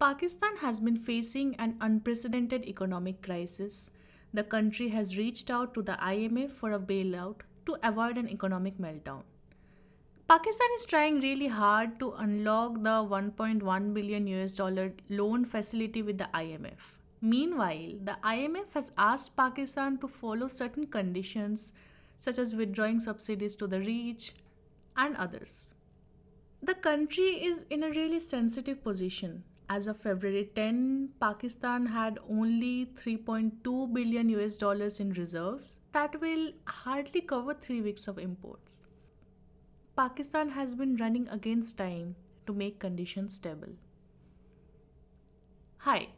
Pakistan has been facing an unprecedented economic crisis. The country has reached out to the IMF for a bailout to avoid an economic meltdown. Pakistan is trying really hard to unlock the 1.1 billion US dollar loan facility with the IMF. Meanwhile, the IMF has asked Pakistan to follow certain conditions such as withdrawing subsidies to the rich and others. The country is in a really sensitive position as of February 10, Pakistan had only 3.2 billion US dollars in reserves that will hardly cover 3 weeks of imports. Pakistan has been running against time to make conditions stable. Hi,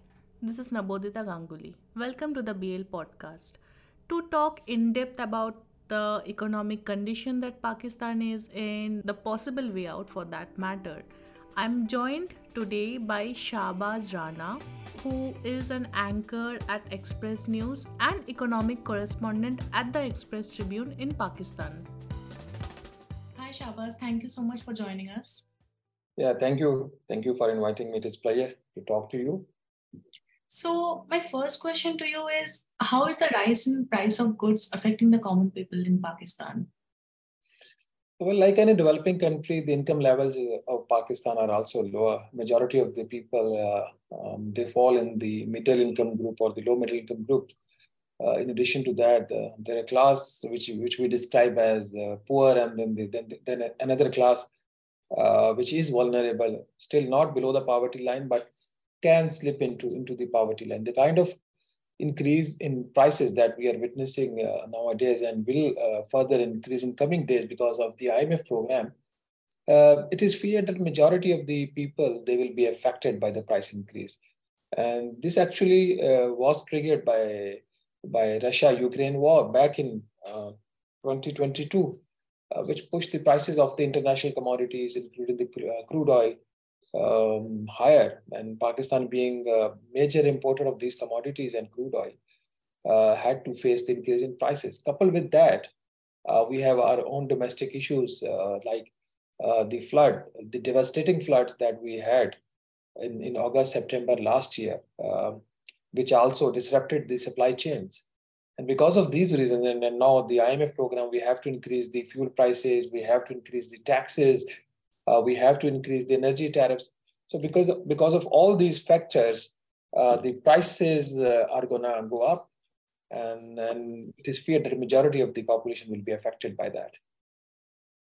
this is Nabodita Ganguly. Welcome to the BL podcast. To talk in depth about the economic condition that Pakistan is in, the possible way out for that matter, I'm joined today by Shahbaz Rana, who is an anchor at Express News and economic correspondent at the Express Tribune in Pakistan. Hi Shahbaz, thank you so much for joining us. Yeah, thank you. Thank you for inviting me. It's a pleasure to talk to you. So, my first question to you is How is the rise in price of goods affecting the common people in Pakistan? Well, like any developing country, the income levels of Pakistan are also lower. Majority of the people uh, um, they fall in the middle income group or the low middle income group. Uh, in addition to that, uh, there are class which which we describe as uh, poor, and then the, then then another class uh, which is vulnerable, still not below the poverty line, but can slip into into the poverty line. The kind of increase in prices that we are witnessing uh, nowadays and will uh, further increase in coming days because of the IMF program, uh, it is feared that majority of the people they will be affected by the price increase, and this actually uh, was triggered by by Russia-Ukraine war back in uh, 2022, uh, which pushed the prices of the international commodities, including the crude oil, um, higher. And Pakistan, being a major importer of these commodities and crude oil, uh, had to face the increase in prices. Coupled with that, uh, we have our own domestic issues uh, like uh, the flood, the devastating floods that we had in, in August, September last year, um, which also disrupted the supply chains. And because of these reasons, and, and now the IMF program, we have to increase the fuel prices, we have to increase the taxes, uh, we have to increase the energy tariffs. So because of, because of all these factors, uh, the prices uh, are gonna go up, and and it is feared that the majority of the population will be affected by that.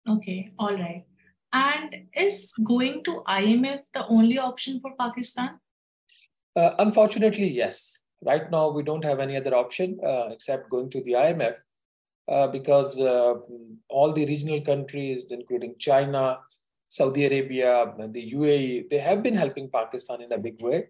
Okay, all right. And is going to IMF the only option for Pakistan? Uh, unfortunately, yes. Right now, we don't have any other option uh, except going to the IMF uh, because uh, all the regional countries, including China, Saudi Arabia, the UAE, they have been helping Pakistan in a big way.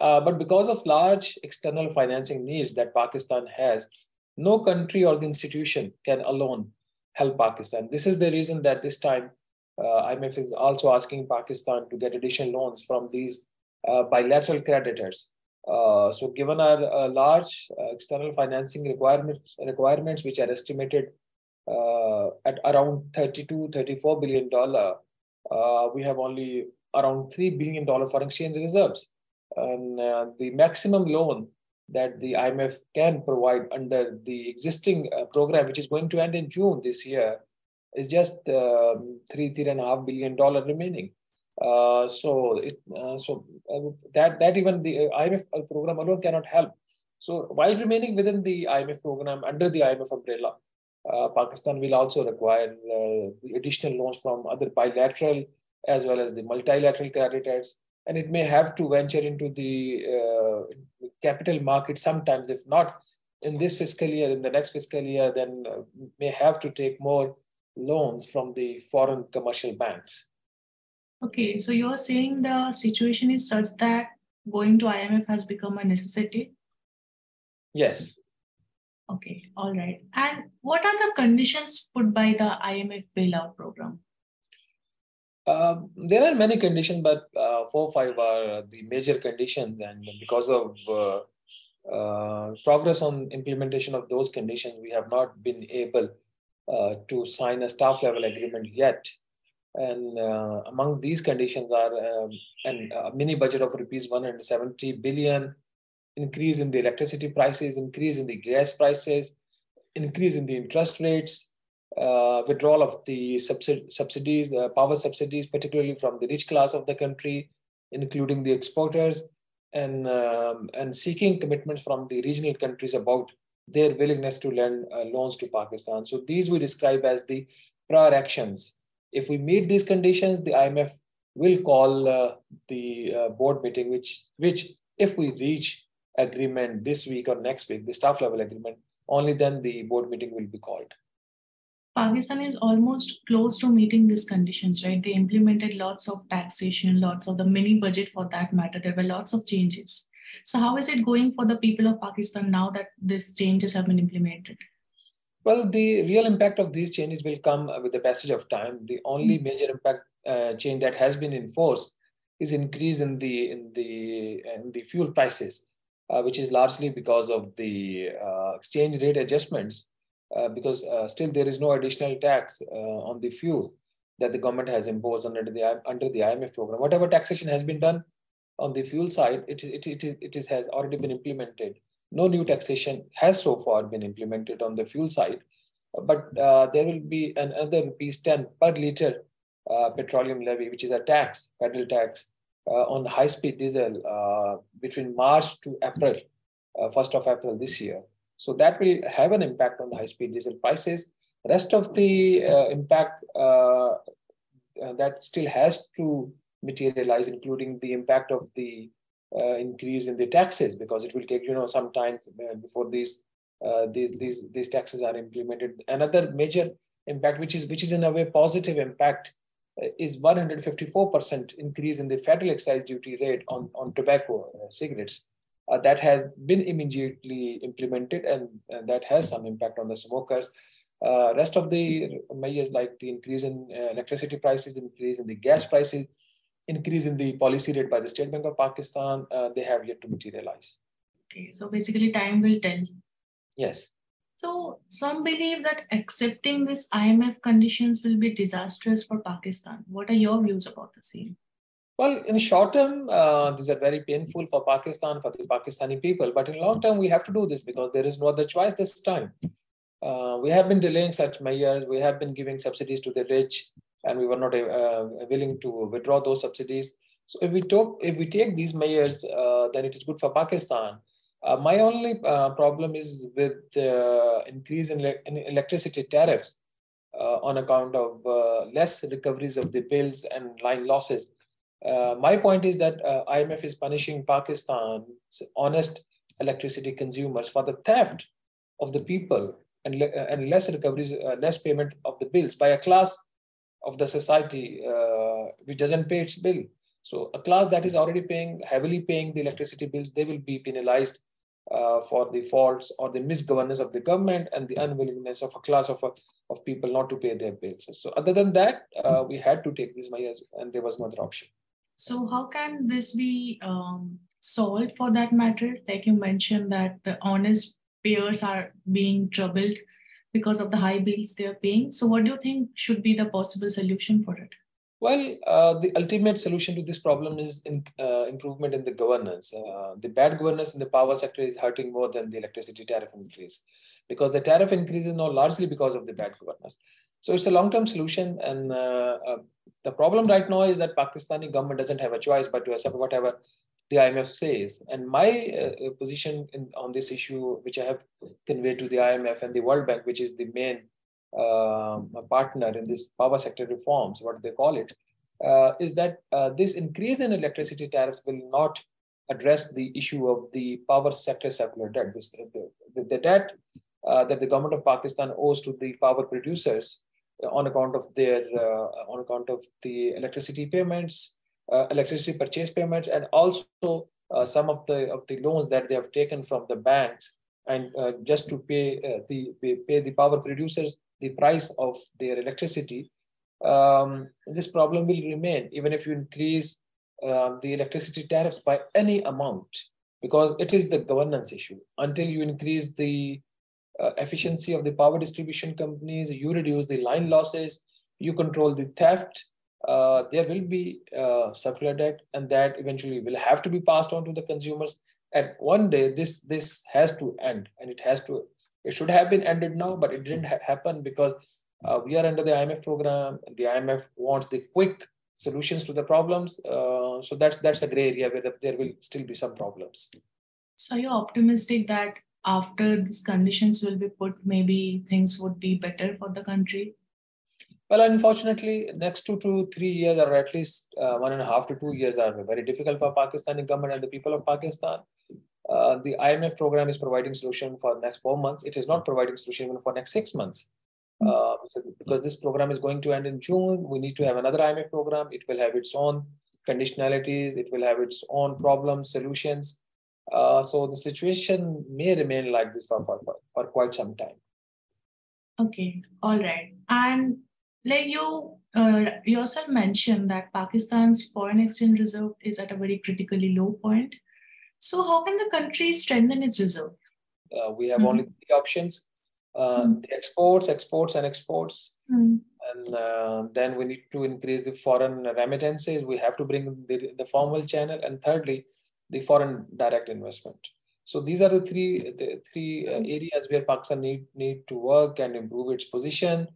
Uh, but because of large external financing needs that Pakistan has, no country or the institution can alone help Pakistan. This is the reason that this time uh, IMF is also asking Pakistan to get additional loans from these uh, bilateral creditors. Uh, so, given our uh, large uh, external financing requirements, requirements which are estimated at around 32, 34 billion dollar, uh, we have only around $3 billion foreign exchange reserves. And uh, the maximum loan that the IMF can provide under the existing uh, program, which is going to end in June this year, is just um, three, three and a half billion dollar remaining. Uh, so it, uh, so uh, that that even the IMF program alone cannot help. So while remaining within the IMF program under the IMF umbrella, uh, Pakistan will also require uh, additional loans from other bilateral as well as the multilateral creditors. And it may have to venture into the uh, capital market sometimes, if not in this fiscal year, in the next fiscal year, then may have to take more loans from the foreign commercial banks. Okay, so you're saying the situation is such that going to IMF has become a necessity? Yes, Okay, all right. And what are the conditions put by the IMF bailout program? Uh, there are many conditions, but uh, four or five are the major conditions. And because of uh, uh progress on implementation of those conditions, we have not been able uh, to sign a staff level agreement yet. And uh, among these conditions are um, an, a mini budget of rupees 170 billion, increase in the electricity prices, increase in the gas prices, increase in the interest rates, uh, withdrawal of the subsid- subsidies, the power subsidies, particularly from the rich class of the country, including the exporters, and, um, and seeking commitments from the regional countries about their willingness to lend uh, loans to Pakistan. So these we describe as the prior actions. If we meet these conditions, the IMF will call uh, the uh, board meeting, which, which if we reach agreement this week or next week, the staff level agreement, only then the board meeting will be called. Pakistan is almost close to meeting these conditions, right? They implemented lots of taxation, lots of the mini budget for that matter. There were lots of changes. So, how is it going for the people of Pakistan now that these changes have been implemented? Well, the real impact of these changes will come with the passage of time. The only mm-hmm. major impact uh, change that has been enforced is increase in the in the in the fuel prices, uh, which is largely because of the uh, exchange rate adjustments. Uh, because uh, still there is no additional tax uh, on the fuel that the government has imposed under the under the IMF program. Whatever taxation has been done on the fuel side, it, it, it, it, is, has already been implemented. No new taxation has so far been implemented on the fuel side, but there will be another rupees 10 per liter petroleum levy, which is a tax, federal tax, on high-speed diesel uh, between March to April, 1st uh, of April this year. So that will have an impact on the high-speed diesel prices. Rest of the uh, impact that still has to materialize, including the impact of the uh, increase in the taxes, because it will take you know some time uh, before these uh, these these these taxes are implemented. Another major impact, which is which is in a way positive impact, uh, is 154% increase in the federal excise duty rate on on tobacco uh, cigarettes. Uh, that has been immediately implemented, and, and, that has some impact on the smokers. rest of the measures like the increase in electricity prices, increase in the gas prices, increase in the policy rate by the State Bank of Pakistan, uh, they have yet to materialize. Okay, so basically, time will tell. Yes. So some believe that accepting this IMF conditions will be disastrous for Pakistan. What are your views about the same? Well, in short term, uh, these are very painful for Pakistan, for the Pakistani people. But in long term, we have to do this because there is no other choice this time. Uh, we have been delaying such measures. We have been giving subsidies to the rich and we were not uh, willing to withdraw those subsidies. So if we talk, if we take these measures, uh, then it is good for Pakistan. Uh, my only uh, problem is with the increase in, le- in electricity tariffs uh, on account of uh, less recoveries of the bills and line losses. my point is that IMF is punishing Pakistan's honest electricity consumers for the theft of the people and, le- and less recoveries, less payment of the bills by a class of the society uh, which doesn't pay its bill. So a class that is already paying heavily paying the electricity bills, they will be penalized uh, for the faults or the misgovernance of the government and the unwillingness of a class of, of people not to pay their bills. So other than that, uh, we had to take these measures and there was no other option. So how can this be um, solved for that matter? Like you mentioned that the honest payers are being troubled because of the high bills they are paying. So, what do you think should be the possible solution for it? Well, uh, the ultimate solution to this problem is in, uh, improvement in the governance. Uh, the bad governance in the power sector is hurting more than the electricity tariff increase because the tariff increase is now largely because of the bad governance. So it's a long-term solution, and uh, uh, the problem right now is that Pakistani government doesn't have a choice but to accept whatever the IMF says. And my uh, position in, on this issue, which I have conveyed to the IMF and the World Bank, which is the main uh, partner in this power sector reforms, what they call it, uh, is that uh, this increase in electricity tariffs will not address the issue of the power sector debt. This, the, the, debt uh, that the government of Pakistan owes to the power producers on account of their uh, on account of the electricity payments uh, electricity purchase payments and also uh, some of the of the loans that they have taken from the banks and uh, just to pay the pay the power producers the price of their electricity um, this problem will remain even if you increase uh, the electricity tariffs by any amount because it is the governance issue until you increase the uh, efficiency of the power distribution companies you reduce the line losses you control the theft uh, there will be uh, circular debt, and that eventually will have to be passed on to the consumers. And one day, this this has to end, and it has to. It should have been ended now, but it didn't ha- happen because uh, we are under the IMF program. The IMF wants the quick solutions to the problems. Uh, so that's that's a gray area where the, there will still be some problems. So you're optimistic that after these conditions will be put, maybe things would be better for the country? Well, unfortunately, next two to three years, or at least uh, one and a half to two years, are very difficult for Pakistani government and the people of Pakistan. Uh, the IMF program is providing solution for next four months. It is not providing solution even for next six months. Hmm. Uh, so because this program is going to end in June, we need to have another IMF program. It will have its own conditionalities. It will have its own problems, solutions. Uh, so the situation may remain like this for, for, for quite some time. Okay, all right. And like you uh, yourself mentioned that Pakistan's foreign exchange reserve is at a very critically low point. So how can the country strengthen its reserve? Uh, we have mm-hmm. only three options: uh, mm-hmm. exports, exports, and exports. Mm-hmm. And uh, then we need to increase the foreign remittances. We have to bring the, the formal channel, and thirdly, the foreign direct investment. So these are the three the three uh, areas where Pakistan need need to work and improve its position.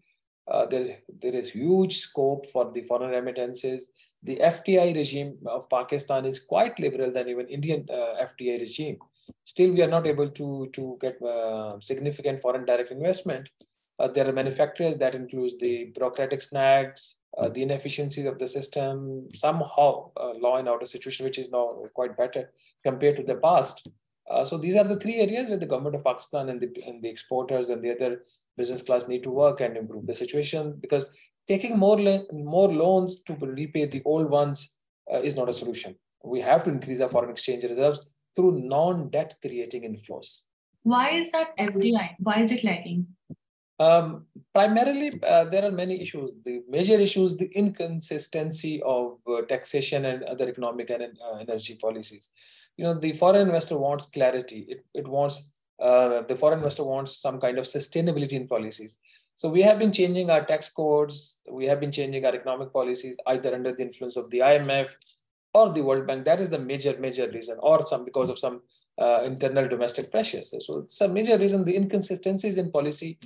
Uh, there, there is huge scope for the foreign remittances. The FDI regime of Pakistan is quite liberal than even Indian uh, FDI regime. Still, we are not able to, to get uh, significant foreign direct investment. Uh, there are manufacturers that includes the bureaucratic snags, uh, the inefficiencies of the system, somehow uh, law and order situation, which is now quite better compared to the past. Uh, so these are the three areas where the government of Pakistan and the, and the exporters and the other business class need to work and improve the situation because taking more, more loans to repay the old ones uh, is not a solution. We have to increase our foreign exchange reserves through non-debt creating inflows. Why is that FDI? Why is it lagging? Um, primarily, uh, there are many issues. The major issues, the inconsistency of uh, taxation and other economic and uh, energy policies. You know, the foreign investor wants clarity. It, it wants uh, the foreign investor wants some kind of sustainability in policies. So we have been changing our tax codes. We have been changing our economic policies either under the influence of the IMF or the World Bank. That is the major, major reason, or some because of some uh, internal domestic pressures. So it's a major reason the inconsistencies in policy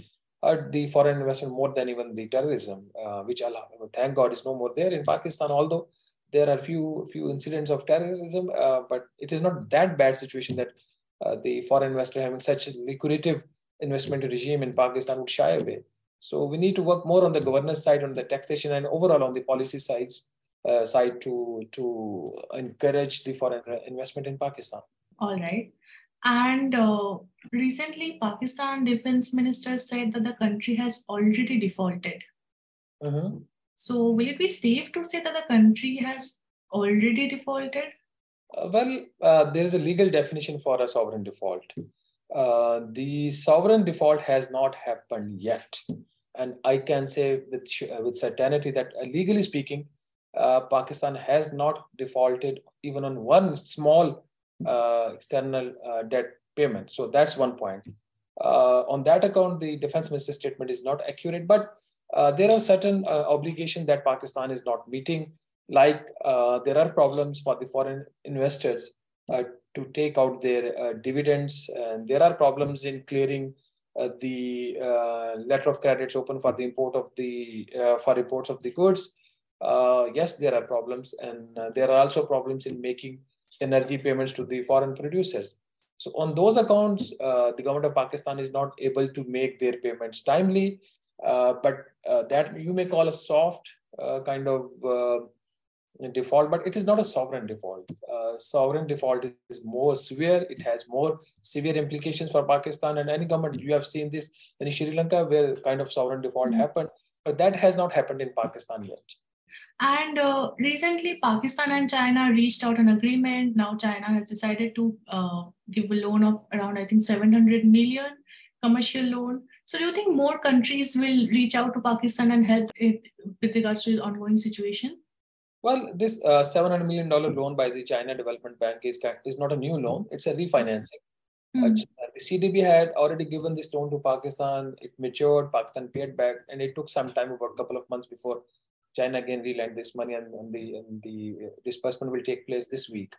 hurt the foreign investment more than even the terrorism, uh, which Allah, thank God is no more there in Pakistan, although there are few few incidents of terrorism, uh, but it is not that bad situation that the foreign investor having such a lucrative investment regime in Pakistan would shy away. So we need to work more on the governance side, on the taxation, and overall on the policy side, uh, side to to encourage the foreign investment in Pakistan. All right. And uh, recently, Pakistan defense minister said that the country has already defaulted. Mm-hmm. So, will it be safe to say that the country has already defaulted? Uh, well, uh, there is a legal definition for a sovereign default. Uh, the sovereign default has not happened yet. And I can say with, uh, with certainty that, uh, legally speaking, uh, Pakistan has not defaulted even on one small external debt payment. So that's one point. on that account, the defense minister's statement is not accurate, but there are certain obligations that Pakistan is not meeting like uh, there are problems for the foreign investors uh, to take out their uh, dividends. And there are problems in clearing uh, the uh, letter of credits open for the import of the uh, for imports of the goods. Yes there are problems. And there are also problems in making energy payments to the foreign producers. So on those accounts the government of pakistan is not able to make their payments timely. But that you may call a soft kind of default, but it is not a sovereign default. Uh, sovereign default is more severe. It has more severe implications for Pakistan and any government. You have seen this in Sri Lanka where kind of sovereign default mm-hmm. happened, but that has not happened in Pakistan yet. And uh, recently, Pakistan and China reached out an agreement. Now, China has decided to uh, give a loan of around, I think, 700 million commercial loan. So, do you think more countries will reach out to Pakistan and help it with regards to the ongoing situation? Well, this uh, $700 million loan by the China Development Bank is, is not a new loan, it's a refinancing. Mm. the CDB had already given this loan to Pakistan. It matured, Pakistan paid back, and it took some time, about a couple of months before China again relent this money and, and the and the disbursement will take place this week.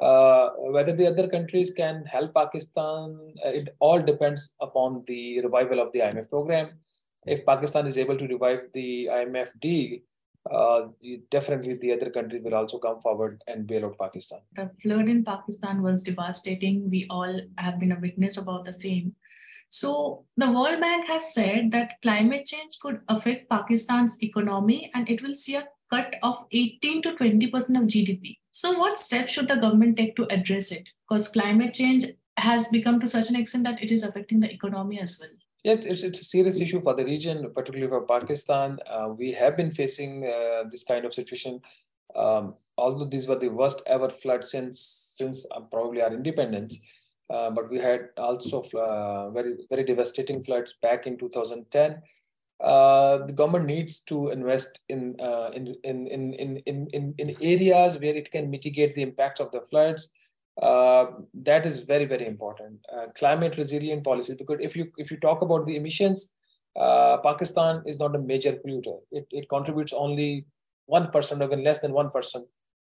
Uh, whether the other countries can help Pakistan, uh, it all depends upon the revival of the IMF program. If Pakistan is able to revive the IMF deal, uh, definitely the other countries will also come forward and bail out Pakistan. The flood in Pakistan was devastating. We all have been a witness about the same. So the World Bank has said that climate change could affect Pakistan's economy and it will see a cut of 18 to 20% of GDP. So what steps should the government take to address it? Because climate change has become to such an extent that it is affecting the economy as well. Yes, it's, it's a serious issue for the region, particularly for Pakistan. Uh, we have been facing uh, this kind of situation. Um, although these were the worst ever floods since since uh, probably our independence, uh, but we had also uh, very very devastating floods back in 2010. Uh, the government needs to invest in, in, in, in, in, in, in areas where it can mitigate the impacts of the floods uh, that is very very important. Uh, climate resilient policies because if you if you talk about the emissions uh, pakistan is not a major polluter. It, it contributes only 1% or even less than 1%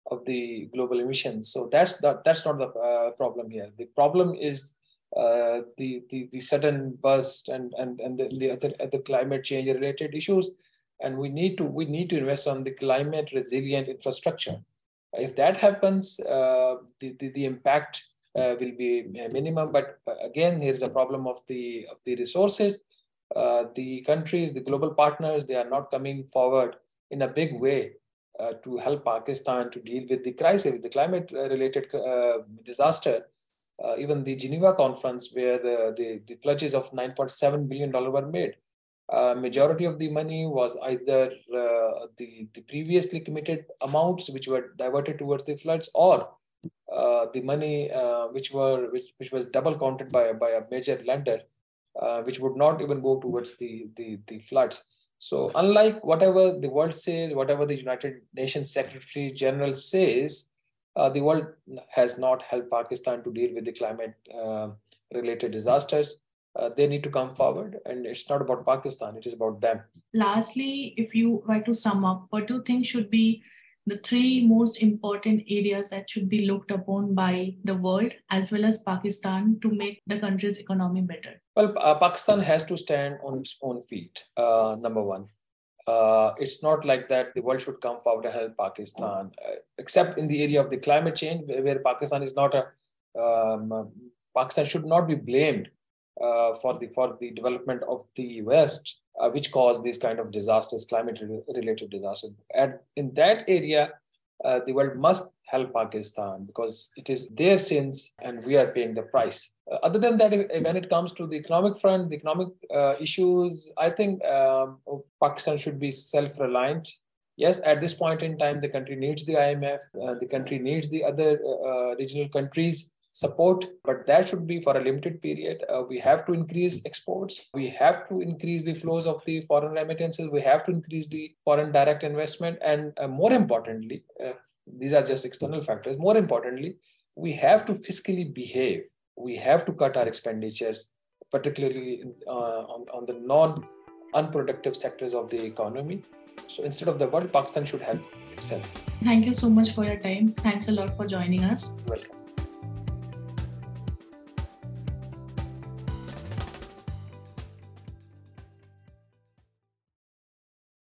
of the global emissions. So that's not that's not the uh, problem here. The problem is uh, the, the the sudden burst and and and the, the other, other climate change related issues. And we need to we need to invest on the climate resilient infrastructure if that happens, uh, the, the, the, impact uh, will be minimum. But uh, again, here's a problem of the, of the resources. Uh, the countries, the global partners, they are not coming forward in a big way uh, to help Pakistan to deal with the crisis, the climate-related uh, disaster. even the Geneva conference, where the, the, the pledges of $9.7 billion were made, uh, majority of the money was either uh, the, the previously committed amounts which were diverted towards the floods or uh, the money uh, which were which, which was double counted by, by a major lender uh, which would not even go towards the, the, the floods. So unlike whatever the world says, whatever the United Nations Secretary General says, the world has not helped Pakistan to deal with the climate related disasters uh, they need to come forward and it's not about pakistan it is about them. Lastly if you were to sum up what do you think should be the three most important areas that should be looked upon by the world as well as pakistan to make the country's economy better? Well uh, pakistan has to stand on its own feet uh, number one. Uh, it's not like that the world should come forward and help Pakistan, uh, except in the area of the climate change, where, where Pakistan is not a um, Pakistan should not be blamed uh, for the for the development of the West, uh, which caused these kind of disasters, climate-related disasters. And in that area, uh, the world must help Pakistan because it is their sins and we are paying the price. Uh, other than that, when it comes to the economic front, the economic uh, issues, I think um, Pakistan should be self-reliant. Yes, at this point in time, the country needs the IMF, uh, the country needs the other regional countries support, but that should be for a limited period. Uh, we have to increase exports. We have to increase the flows of the foreign remittances. We have to increase the foreign direct investment. And uh, more importantly, uh, these are just external factors. More importantly, we have to fiscally behave. We have to cut our expenditures, particularly uh, on, on the non unproductive sectors of the economy. So instead of the world, Pakistan should help itself. Thank you so much for your time. Thanks a lot for joining us. Welcome.